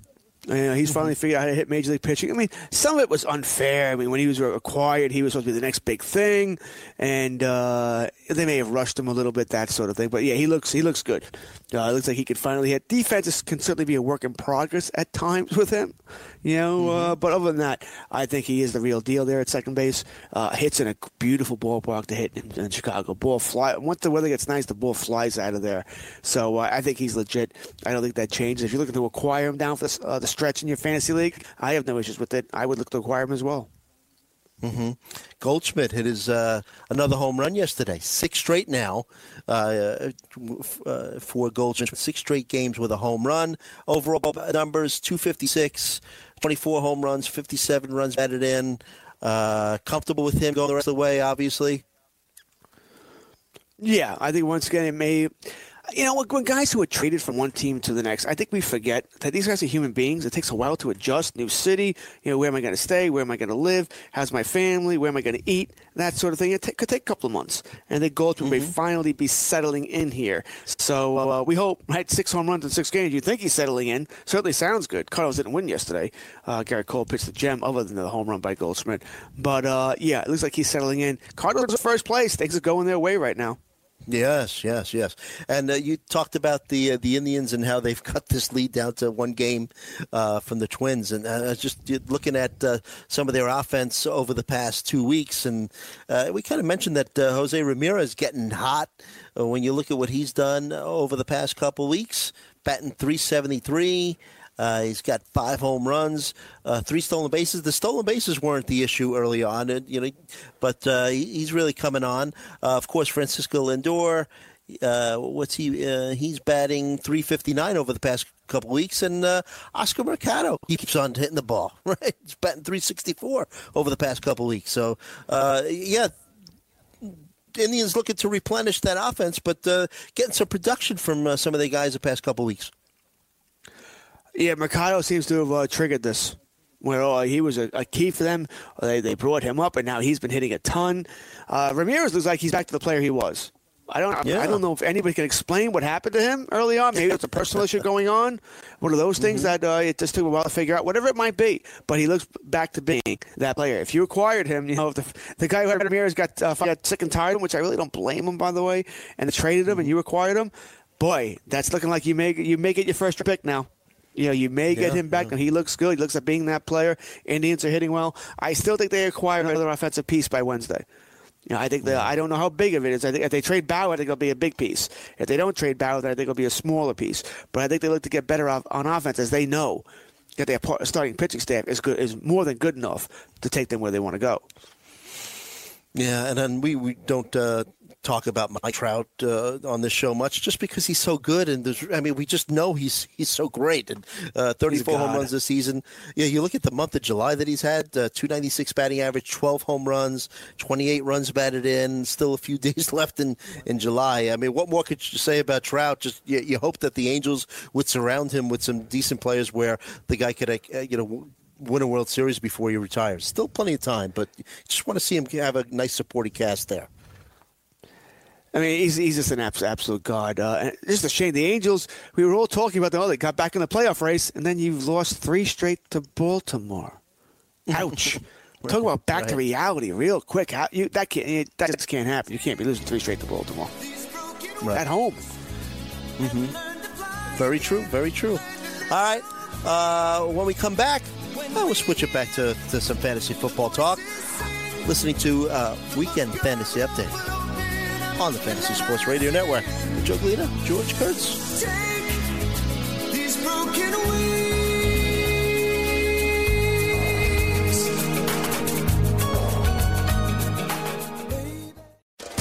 He's finally figured out how to hit major league pitching. I mean, some of it was unfair. I mean, when he was acquired, he was supposed to be the next big thing, and uh, they may have rushed him a little bit, that sort of thing. But yeah, he looks he looks good. Uh, it looks like he could finally hit. Defenses can certainly be a work in progress at times with him, you know. Uh, but other than that, I think he is the real deal there at second base. Uh, hits in a beautiful ballpark to hit in, in Chicago. Ball fly. Once the weather gets nice, the ball flies out of there. So uh, I think he's legit. I don't think that changes. If you're looking to acquire him down for this, uh, the stretch in your fantasy league, I have no issues with it. I would look to acquire him as well. Hmm Goldschmidt hit his uh, another home run yesterday. Six straight now uh, f- uh, for Goldschmidt. Six straight games with a home run. Overall numbers 256, 24 home runs, 57 runs batted in. Uh, comfortable with him going the rest of the way, obviously. Yeah, I think once again it may. You know, when- when guys who are traded from one team to the next, I think we forget that these guys are human beings. It takes a while to adjust. New city, you know, where am I going to stay? Where am I going to live? How's my family? Where am I going to eat? That sort of thing. It ta- could take a couple of months, and they go through may finally be settling in here. So uh, we hope. Right, six home runs in six games. You think he's settling in? Certainly sounds good. Cardinals didn't win yesterday. Uh, Gerrit Cole pitched the gem, other than the home run by Goldschmidt. But uh, yeah, it looks like he's settling in. Cardinals are first place. Things are going their way right now. Yes, yes, yes. And uh, you talked about the uh, the Indians and how they've cut this lead down to one game uh, from the Twins. And uh, I was just looking at uh, some of their offense over the past two weeks, and uh, we kind of mentioned that Jose Ramirez getting hot. When you look at what he's done over the past couple weeks, batting 373. Uh, he's got five home runs, uh, three stolen bases. The stolen bases weren't the issue early on, you know, but uh, he- he's really coming on. Uh, of course, Francisco Lindor. Uh, what's he? He's batting 359 over the past couple weeks, and Oscar Mercado he keeps on hitting the ball. Right, he's batting 364 over the past couple weeks. So, yeah, Indians looking to replenish that offense, but uh, getting some production from uh, some of the guys the past couple weeks. Yeah, Mercado seems to have uh, triggered this. Where uh, he was a, a key for them, they, they brought him up, and now he's been hitting a ton. Uh, Ramirez looks like he's back to the player he was. I don't. Yeah. I don't know if anybody can explain what happened to him early on. Maybe it's a personal issue going on. One of those things that uh, it just took a while to figure out. Whatever it might be, but he looks back to being that player. If you acquired him, you know, if the, the guy who had Ramirez got uh, got sick and tired, of him, which I really don't blame him, by the way, and traded him, and you acquired him. boy, that's looking like you make you may get your first pick now. You know, you may get Yeah, him back. And he looks good. He looks at being that player. Indians are hitting well. I still think they acquire another offensive piece by Wednesday. You know, I think that I don't know how big of it is. I think if they trade Bauer, I think it'll be a big piece. If they don't trade Bauer, then I think it'll be a smaller piece. But I think they look to get better off, on offense as they know that their starting pitching staff is good is more than good enough to take them where they want to go. Yeah, and then we, we don't uh, talk about Mike Trout uh, on this show much, just because he's so good, and there's, I mean, we just know he's he's so great, and uh, 34 home runs this season. Yeah, you look at the month of July that he's had, uh, 296 batting average, 12 home runs, 28 runs batted in. Still a few days left in in July. I mean, what more could you say about Trout? Just you, you hope that the Angels would surround him with some decent players, where the guy could, uh, you know. Win a World Series before he retires. Still plenty of time, but just want to see him have a nice supporting cast there. I mean, he's, he's just an abs- absolute god. Uh, and just a shame. The Angels, we were all talking about them. Oh, they got back in the playoff race, and then you've lost three straight to Baltimore. Ouch. Talk about back to reality real quick. How, you, that, can't, that just can't happen. You can't be losing three straight to Baltimore. Right. At home. Very true. Very true. All right. Uh, when we come back, uh, we'll switch it back to, to some fantasy football talk. Listening to uh, Weekend Fantasy Update on the Fantasy Sports Radio Network. Joe Glita, George Kurtz.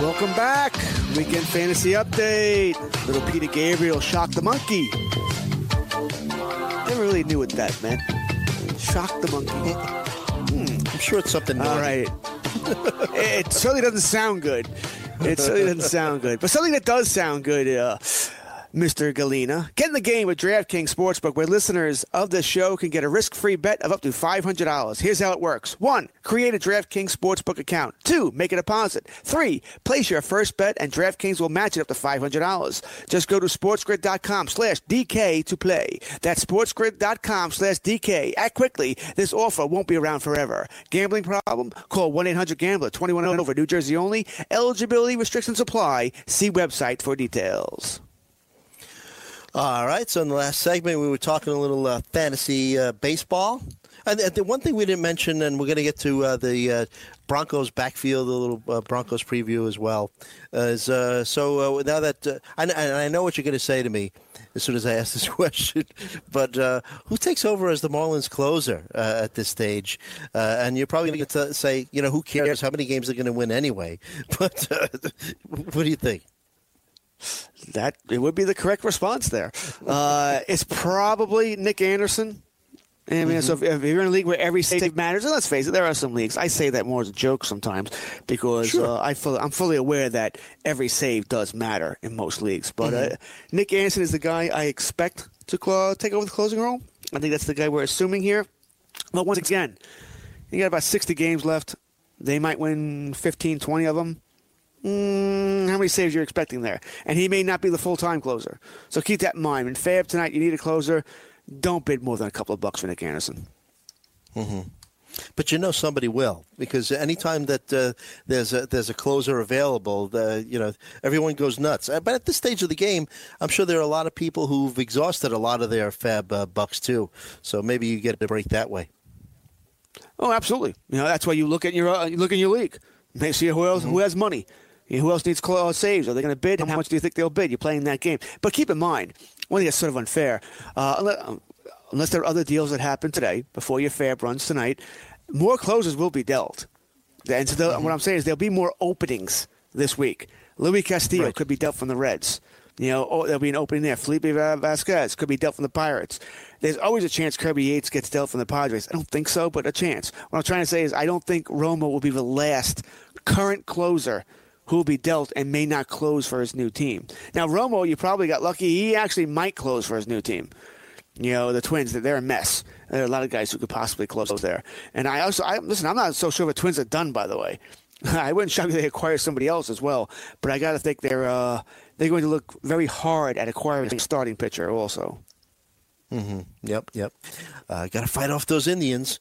Welcome back. Weekend Fantasy Update. Little Peter Gabriel shocked the monkey. Never really knew what that meant. Shocked the monkey. Hmm, I'm sure it's something. All naughty. right. It certainly doesn't sound good. It certainly doesn't sound good. But something that does sound good, uh, Mr. Galena. Get in the game with DraftKings Sportsbook, where listeners of this show can get a risk-free bet of up to $500. Here's how it works. One, create a DraftKings Sportsbook account. Two, make a deposit. Three, place your first bet, and DraftKings will match it up to $500. Just go to sportsgrid.com slash DK to play. That's sportsgrid.com slash DK. Act quickly. This offer won't be around forever. Gambling problem? Call 1-800-GAMBLER. 21 and over. New Jersey only. Eligibility restrictions apply. See website for details. All right. So in the last segment, we were talking a little uh, fantasy uh, baseball. And the- one thing we didn't mention, and we're going to get to uh, the uh, Broncos backfield, a little uh, Broncos preview as well, is uh, so now that I, I know what you're going to say to me as soon as I ask this question, but who takes over as the Marlins closer at this stage? And you're probably going to say, you know, who cares how many games they're going to win anyway? But what do you think? That it would be the correct response there. Uh, it's probably Nick Anderson. I mean, so if, if you're in a league where every save matters, and let's face it, there are some leagues. I say that more as a joke sometimes because uh, I fully, I'm fully aware that every save does matter in most leagues. But uh, Nick Anderson is the guy I expect to cl- take over the closing role. I think that's the guy we're assuming here. But once again, you got about 60 games left. They might win 15, 20 of them. Mm, how many saves you're expecting there? And he may not be the full time closer. So keep that in mind. In FAAB tonight, you need a closer. Don't bid more than a couple of bucks for Nick Anderson. But you know somebody will because anytime that uh, there's a there's a closer available, the, you know everyone goes nuts. Uh, But at this stage of the game, I'm sure there are a lot of people who've exhausted a lot of their FAAB uh, bucks too. So maybe you get a break that way. Oh, absolutely. You know that's why you look at your uh, you look in your league. May see who else who has money. Who else needs uh, saves? Are they going to bid? How much do you think they'll bid? You're playing that game. But keep in mind, one thing that's sort of unfair. Uh, unless, unless there are other deals that happen today before your FAAB runs tonight, more closers will be dealt. And so the, what I'm saying is there'll be more openings this week. Luis Castillo Right. could be dealt from the Reds. You know, oh, there'll be an opening there. Felipe Va- Vazquez could be dealt from the Pirates. There's always a chance Kirby Yates gets dealt from the Padres. I don't think so, but a chance. What I'm trying to say is I don't think Romo will be the last current closer who will be dealt and may not close for his new team. Now, Romo, you probably got lucky. He actually might close for his new team. You know, the Twins, they're a mess. There are a lot of guys who could possibly close there. And I also, I, listen, I'm not so sure what Twins are done, by the way. I wouldn't shock if they acquire somebody else as well. But I got to think they're uh, they're going to look very hard at acquiring a starting pitcher also. Mm-hmm. Yep, yep. Uh, Got to fight off those Indians.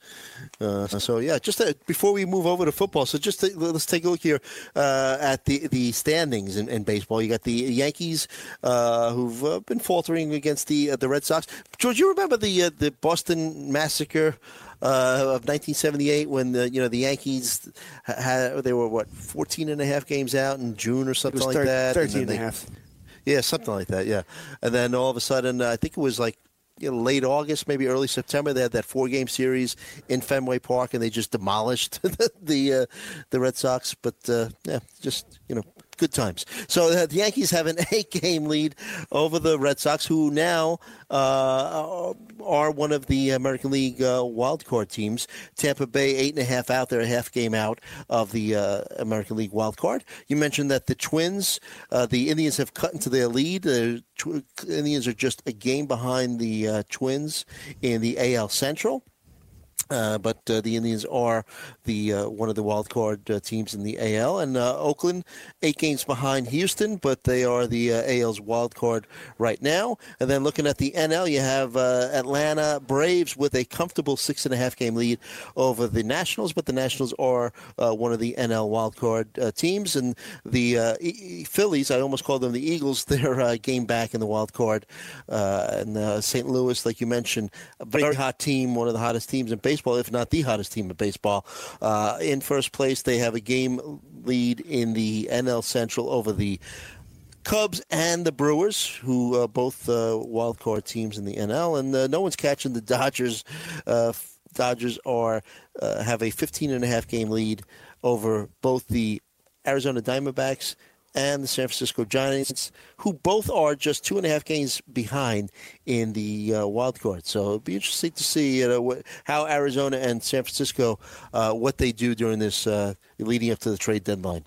Uh, so yeah, just uh, before we move over to football, so just take, let's take a look here uh, at the the standings in, in baseball. You got the Yankees uh, who've uh, been faltering against the uh, the Red Sox. George, you remember the uh, the Boston massacre? Uh, of 1978 when the you know the Yankees had they were what 14 and a half games out in June or something was like that 13 then and a they- half. yeah, something like that. Yeah, and then all of a sudden, uh, I think it was like you know, late August, maybe early September. They had that four-game series in Fenway Park, and they just demolished the the, uh, the Red Sox. But uh, yeah, just you know, good times. So uh, the Yankees have an eight-game lead over the Red Sox, who now uh, are one of the American League uh, wild card teams. Tampa Bay eight and a half out; they're a half game out of the uh, American League wild card. You mentioned that the Twins, uh, the Indians have cut into their lead. The tw- Indians are just a game behind the uh, Twins in the AL Central. Uh, but uh, the Indians are the uh, one of the wild card uh, teams in the AL, and uh, Oakland eight games behind Houston, but they are the uh, AL's wild card right now. And then looking at the NL, you have uh, Atlanta Braves with a comfortable six and a half game lead over the Nationals, but the Nationals are uh, one of the NL wild card uh, teams, and the uh, E- Phillies, I almost called them the Eagles, they're uh, game back in the wild card, uh, and uh, St. Louis, like you mentioned, a very hot team, one of the hottest teams in baseball, if not the hottest team in baseball. Uh, in first place, they have a game lead in the NL Central over the Cubs and the Brewers, who uh, both uh, wild card teams in the NL, and uh, no one's catching the Dodgers. Uh, Dodgers are uh, have a 15 and a half game lead over both the Arizona Diamondbacks and the San Francisco Giants, who both are just two and a half games behind in the uh, wild card. So it'll be interesting to see you know, what, how Arizona and San Francisco uh, what they do during this uh, leading up to the trade deadline.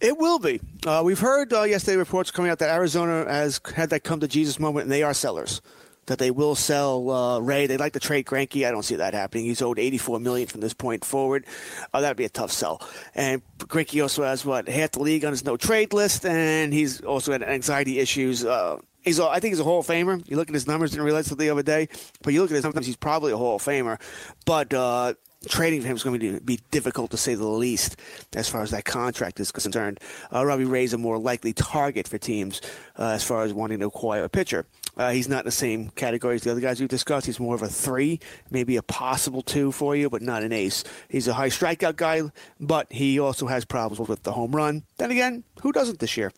It will be. Uh, we've heard uh, yesterday reports coming out that Arizona has had that come to Jesus moment, and they are sellers. That they will sell uh, Ray. They'd like to trade Greinke. I don't see that happening. He's owed 84 million from this point forward. Uh, that'd be a tough sell. And Greinke also has what half the league on his no trade list, and he's also had anxiety issues. Uh, He's, a, I think he's a Hall of Famer. You look at his numbers, didn't realize it the other day, but you look at his numbers, he's probably a Hall of Famer. But uh, trading for him is going to be difficult to say the least as far as that contract is concerned. Uh, Robbie Ray's a more likely target for teams uh, as far as wanting to acquire a pitcher. Uh, he's not in the same category as the other guys we've discussed. He's more of a three, maybe a possible two for you, but not an ace. He's a high strikeout guy, but he also has problems with the home run. Then again, who doesn't this year?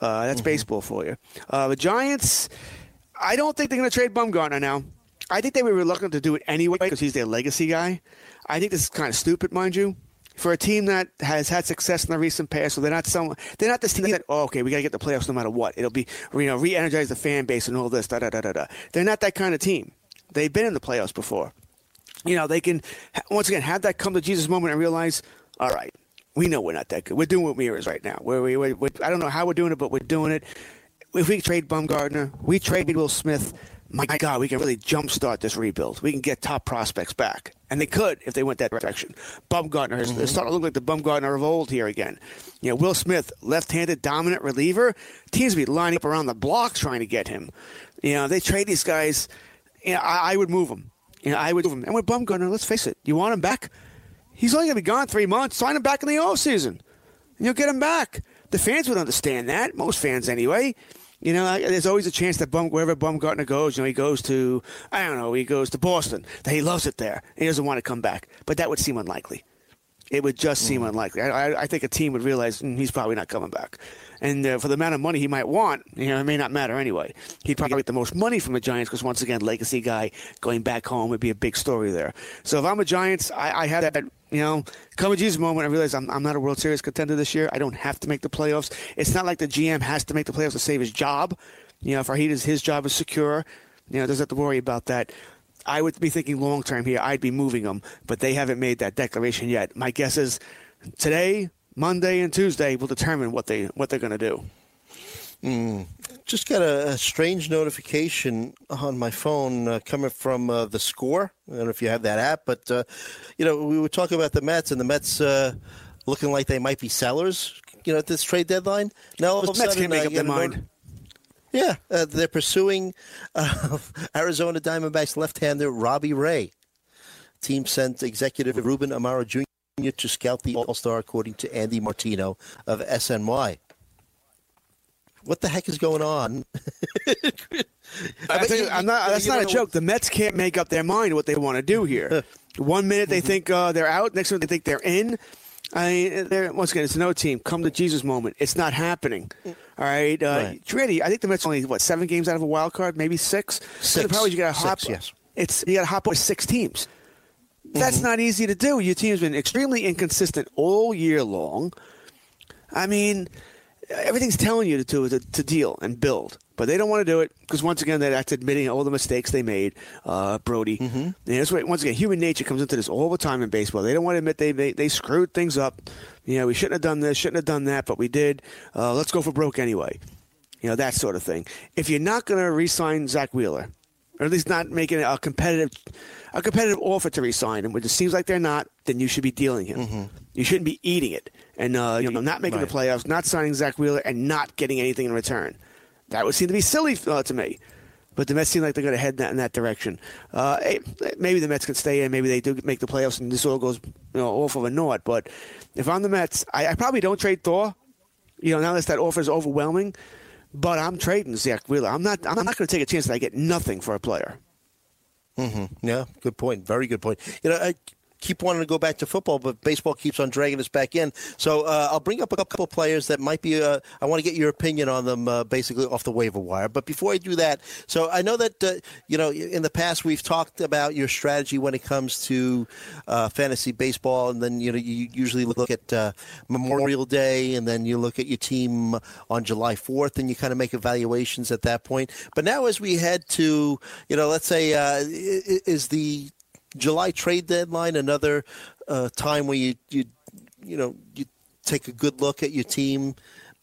Uh, that's baseball for you. Uh, the Giants, I don't think they're going to trade Bumgarner now. I think they were reluctant to do it anyway because he's their legacy guy. I think this is kind of stupid, mind you, for a team that has had success in the recent past. So they're not some, they're not this team that oh, okay, we got to get the playoffs no matter what. It'll be you know re-energize the fan base and all this. Da da da da da. They're not that kind of team. They've been in the playoffs before. You know they can once again have that come to Jesus moment and realize, all right, we know we're not that good. We're doing what mirrors right now. We're, we I don't know how we're doing it, but we're doing it. If we trade Bumgarner, we trade Will Smith. My God, we can really jumpstart this rebuild. We can get top prospects back, and they could if they went that direction. Bumgarner is mm-hmm. starting to look like the Bumgarner of old here again. You know, Will Smith, left-handed dominant reliever. Teams be lining up around the block trying to get him. You know, they trade these guys. You know, I, I would move them. You know, I would move him. And with Bumgarner, let's face it, you want him back? He's only going to be gone three months. Sign him back in the off season, and you'll get him back. The fans would understand that. Most fans, anyway. You know, there's always a chance that Bum, wherever Bumgarner goes, you know, he goes to, I don't know, he goes to Boston, that he loves it there. He doesn't want to come back. But that would seem unlikely. It would just seem mm. unlikely. I, I, think a team would realize mm, he's probably not coming back. And uh, for the amount of money he might want, you know, it may not matter anyway. He'd probably get the most money from the Giants because, once again, legacy guy going back home would be a big story there. So if I'm a Giants, I, I have that You know, come Jesus moment, I realize I'm, I'm not a World Series contender this year. I don't have to make the playoffs. It's not like the GM has to make the playoffs to save his job. You know, if Farhan his job is secure, you know, doesn't have to worry about that. I would be thinking long term here. I'd be moving them, but they haven't made that declaration yet. My guess is today, Monday, and Tuesday will determine what they what they're going to do. Mm. Just got a, a, strange notification on my phone uh, coming from uh, the score. I don't know if you have that app, but uh, you know we were talking about the Mets and the Mets uh, looking like they might be sellers. You know, at this trade deadline. Now all of well, a sudden, Mets can't make uh, up their mind. Yeah, uh, they're pursuing Arizona Diamondbacks left-hander Robbie Ray. Team sent executive Ruben Amaro Jr. to scout the All-Star, according to Andy Martino of SNY what the heck is going on? I you, I'm not, that's not a joke. The Mets can't make up their mind what they want to do here. One minute they mm-hmm. think uh, they're out, next minute they think they're in. I mean, they're, once again, it's no team. Come to Jesus moment. It's not happening. All right, uh, right. I think the Mets only what seven games out of a wild card, maybe six. Six. probably you got to hop. Six, yes. It's you got to hop with six teams. That's mm-hmm. not easy to do. Your team's been extremely inconsistent all year long. I mean, everything's telling you to, to, to deal and build, but they don't want to do it because once again, that's admitting all the mistakes they made. Uh, Brodie, mm-hmm. and that's once again, human nature comes into this all the time in baseball. They don't want to admit they they, they screwed things up. You know, we shouldn't have done this, shouldn't have done that, but we did. Uh, let's go for broke anyway. You know that sort of thing. If you're not going to re-sign Zack Wheeler, or at least not making a competitive a competitive offer to re-sign him, which it seems like they're not, then you should be dealing him. Mm-hmm. You shouldn't be eating it and uh, you know not making right. the playoffs, not signing Zack Wheeler, and not getting anything in return. That would seem to be silly uh, to me. But the Mets seem like they're going to head in that, in that direction. Uh, hey, maybe the Mets can stay in. Maybe they do make the playoffs, and this all goes you know, off of a naught. But if I'm the Mets, I, I probably don't trade Thor. You know, now that that offer is overwhelming, but I'm trading Zack Wheeler. I'm not. I'm not going to take a chance that I get nothing for a player. Mm-hmm. Yeah, good point. Very good point. You know, I, keep wanting to go back to football, but baseball keeps on dragging us back in. So uh, I'll bring up a couple players that might be. Uh, I want to get your opinion on them, uh, basically off the waiver wire. But before I do that, so I know that uh, you know in the past we've talked about your strategy when it comes to uh, fantasy baseball, and then you know you usually look at uh, Memorial Day, and then you look at your team on July Fourth, and you kind of make evaluations at that point. But now as we head to you know, let's say is the July trade deadline another uh, time where you you you know you take a good look at your team.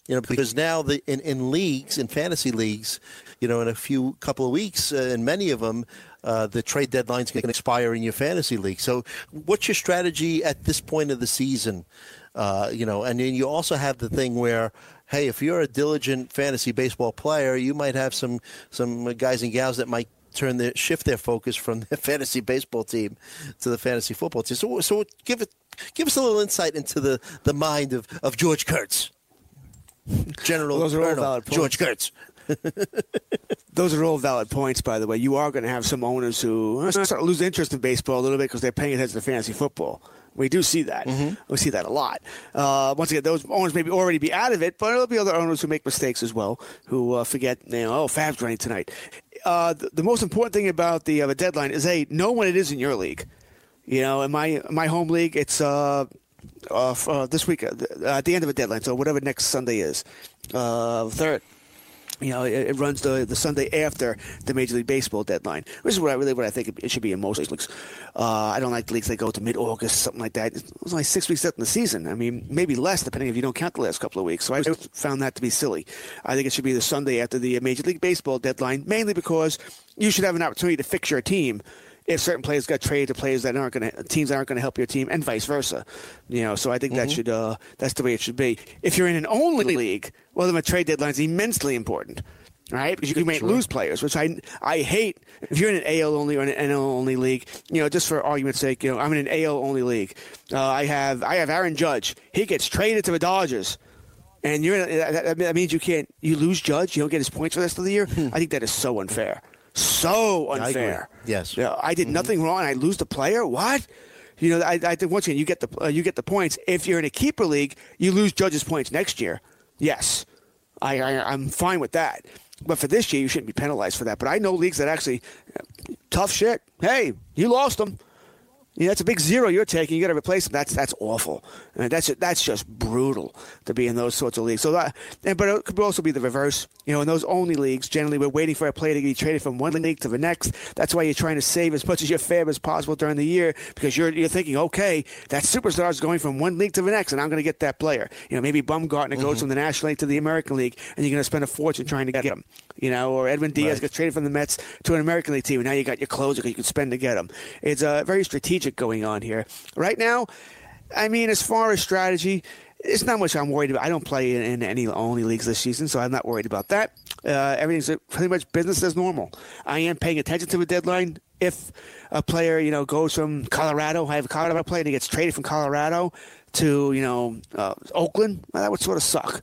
You know, because now the in, in leagues, in fantasy leagues, you know, in a few couple of weeks, uh, in many of them, uh, the trade deadline's going to expire in your fantasy league. So, what's your strategy at this point of the season? Uh, you know, and then you also have the thing where, hey, if you're a diligent fantasy baseball player, you might have some some guys and gals that might turn their shift their focus from the fantasy baseball team to the fantasy football team. So, so give it, give us a little insight into the, the mind of, of George Kurtz, General well, those are all valid points. George Kurtz. those are all valid points, by the way. You are going to have some owners who start to lose interest in baseball a little bit because they're paying attention to fantasy football. We do see that. Mm-hmm. We see that a lot. Uh, once again, those owners maybe already be out of it, but there'll be other owners who make mistakes as well, who uh, forget, you know, oh, FAAB's running tonight uh, the, the, most important thing about the, uh, deadline is a know when it is in your league. You know, in my my home league, it's uh, uh, uh this week uh, at the end of a deadline, so whatever next Sunday is, uh, third you know, it, it, runs the the Sunday after the Major League Baseball deadline. Which is what I really what I think it, it should be in most leagues. Uh, I don't like leagues that go to mid August, something like that. It's only six weeks left in the season. I mean, maybe less depending if you don't count the last couple of weeks. So I found that to be silly. I think it should be the Sunday after the Major League Baseball deadline, mainly because you should have an opportunity to fix your team if certain players got traded to players that aren't going to teams that aren't going to help your team, and vice versa. You know, so I think mm-hmm. that should uh, that's the way it should be. If you're in an only league, well, then a trade deadline is immensely important right? Because you, you sure. lose players, which I I hate. If you're in an AL only or an NL only league, you know, just for argument's sake, you know, I'm in an AL only league. Uh, I have I have Aaron Judge. He gets traded to the Dodgers. And you're that, that means you can't you lose Judge. You don't get his points for the rest of the year. Hmm. I think that is so unfair, so unfair. yes, yeah, I did mm-hmm. nothing wrong. I lose the player. What? You know, I, I think once again you get the uh, you get the points. If you're in a keeper league, you lose Judge's points next year. Yes, I, I I'm fine with that. But for this year, you shouldn't be penalized for that. But I know leagues that actually tough shit. Hey, you lost them. You know, that's a big zero you're taking. You got to replace him. That's that's awful. I mean, that's that's just brutal to be in those sorts of leagues. So that, and, but it could also be the reverse. You know, in those only leagues, generally we're waiting for a player to be traded from one league to the next. That's why you're trying to save as much as your FAAB as possible during the year because you're you're thinking, okay, that superstar is going from one league to the next, and I'm going to get that player. You know, maybe Bumgarner mm-hmm. goes from the National League to the American League, and you're going to spend a fortune trying to get him. You know, or Edwin Diaz right. gets traded from the Mets to an American League team, and now you got your closer you can spend to get him. It's uh, very strategic going on here. Right now, I mean, as far as strategy, it's not much I'm worried about. I don't play in, in any only leagues this season, so I'm not worried about that. Uh, everything's pretty much business as normal. I am paying attention to the deadline. If a player, you know, goes from Colorado, I have a Colorado player and he gets traded from Colorado to, you know, uh, Oakland, well, that would sort of suck,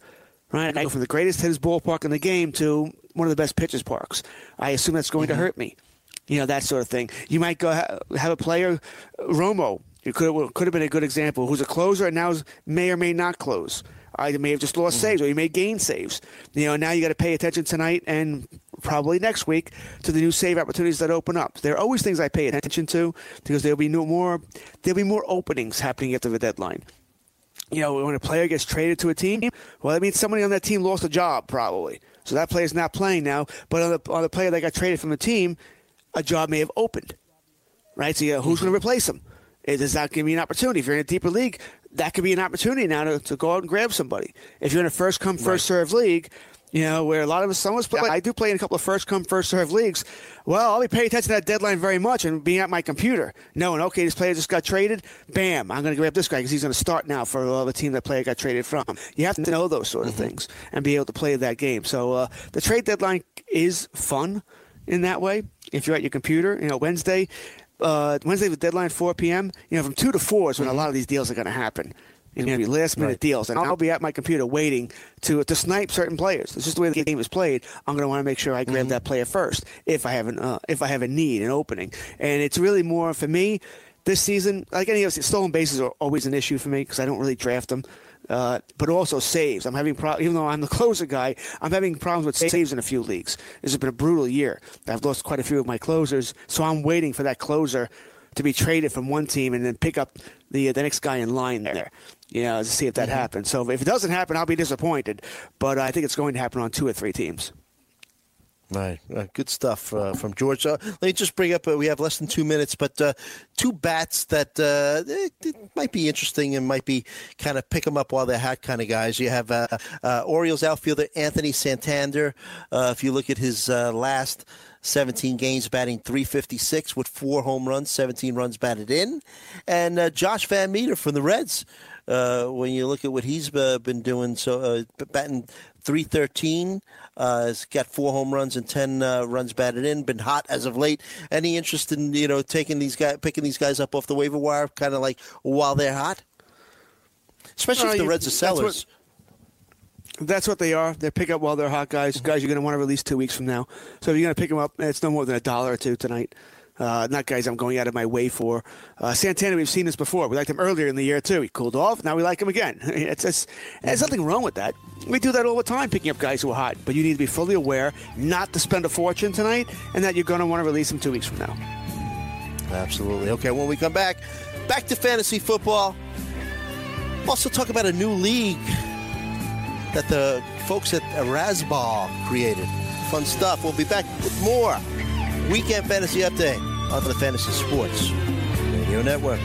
right? I go from the greatest hitters ballpark in the game to one of the best pitchers parks. I assume that's going mm-hmm. to hurt me you know that sort of thing. You might go ha- have a player, Romo. It could could have been a good example. Who's a closer and now may or may not close. I may have just lost mm-hmm. saves or you may gain saves. You know, now you got to pay attention tonight and probably next week to the new save opportunities that open up. There are always things I pay attention to because there'll be no more there'll be more openings happening after the deadline. You know, when a player gets traded to a team, well, that means somebody on that team lost a job probably. So that player is not playing now. But on the, on the player that got traded from the team, a job may have opened, right? So you know, who's going to mm-hmm. replace him? Does that give me an opportunity? If you're in a deeper league, that could be an opportunity now to, to go out and grab somebody. If you're in a first come, first right. serve league, you know, where a lot of us, some of us play, I do play in a couple of first come, first serve leagues. Well, I'll be paying attention to that deadline very much and being at my computer, knowing, okay, this player just got traded. Bam, I'm going to grab this guy because he's going to start now for uh, the team that player got traded from. You have to know those sort of mm-hmm. things and be able to play that game. So uh, the trade deadline is fun in that way. If you're at your computer, you know, Wednesday, uh, Wednesday the deadline 4 p.m. You know, from two to four is when mm-hmm. a lot of these deals are going to happen. To be last minute right. deals, and I'll be at my computer waiting to to snipe certain players. It's just the way the game is played. I'm going to want to make sure I grab mm-hmm. that player first if I have an uh, if I have a need, an opening, and it's really more for me this season. Like any of us, stolen bases are always an issue for me because I don't really draft them uh, but also saves. I'm having problems, even though I'm the closer guy, I'm having problems with saves in a few leagues. This has been a brutal year. I've lost quite a few of my closers, so I'm waiting for that closer to be traded from one team and then pick up the uh, the next guy in line there. You know, to see if that mm-hmm. happens. So if it doesn't happen, I'll be disappointed. But I think it's going to happen on two or three teams. Right, uh, good stuff uh, from George. Uh, let me just bring up. Uh, we have less than two minutes, but uh, two bats that uh, might be interesting and might be kind of pick them up while they're hot kind of guys. You have Orioles outfielder Anthony Santander. if you look at his last 17 games, batting 356 with four home runs, 17 runs batted in, and Josh VanMeter from the Reds. when you look at what he's been doing, so batting 313. Uh, has got four home runs and ten uh, runs batted in. Been hot as of late. Any interest in you know taking these guys, picking these guys up off the waiver wire, kind of like while they're hot, especially uh, if the Reds are sellers. That's what, that's what they are. They pick up while they're hot guys. Guys, you're going to want to release two weeks from now. So if you're going to pick them up, it's no more than a dollar or two tonight. Uh, not guys I'm going out of my way for. Uh, Santana, we've seen this before. We liked him earlier in the year too. He cooled off. Now we like him again. It's, it's there's nothing wrong with that. We do that all the time, picking up guys who are hot. But you need to be fully aware not to spend a fortune tonight, and that you're going to want to release him two weeks from now. Absolutely. Okay. When we come back, back to fantasy football. Also talk about a new league that the folks at Razzball created. Fun stuff. We'll be back with more Weekend Fantasy Update on the Fantasy Sports Radio Network.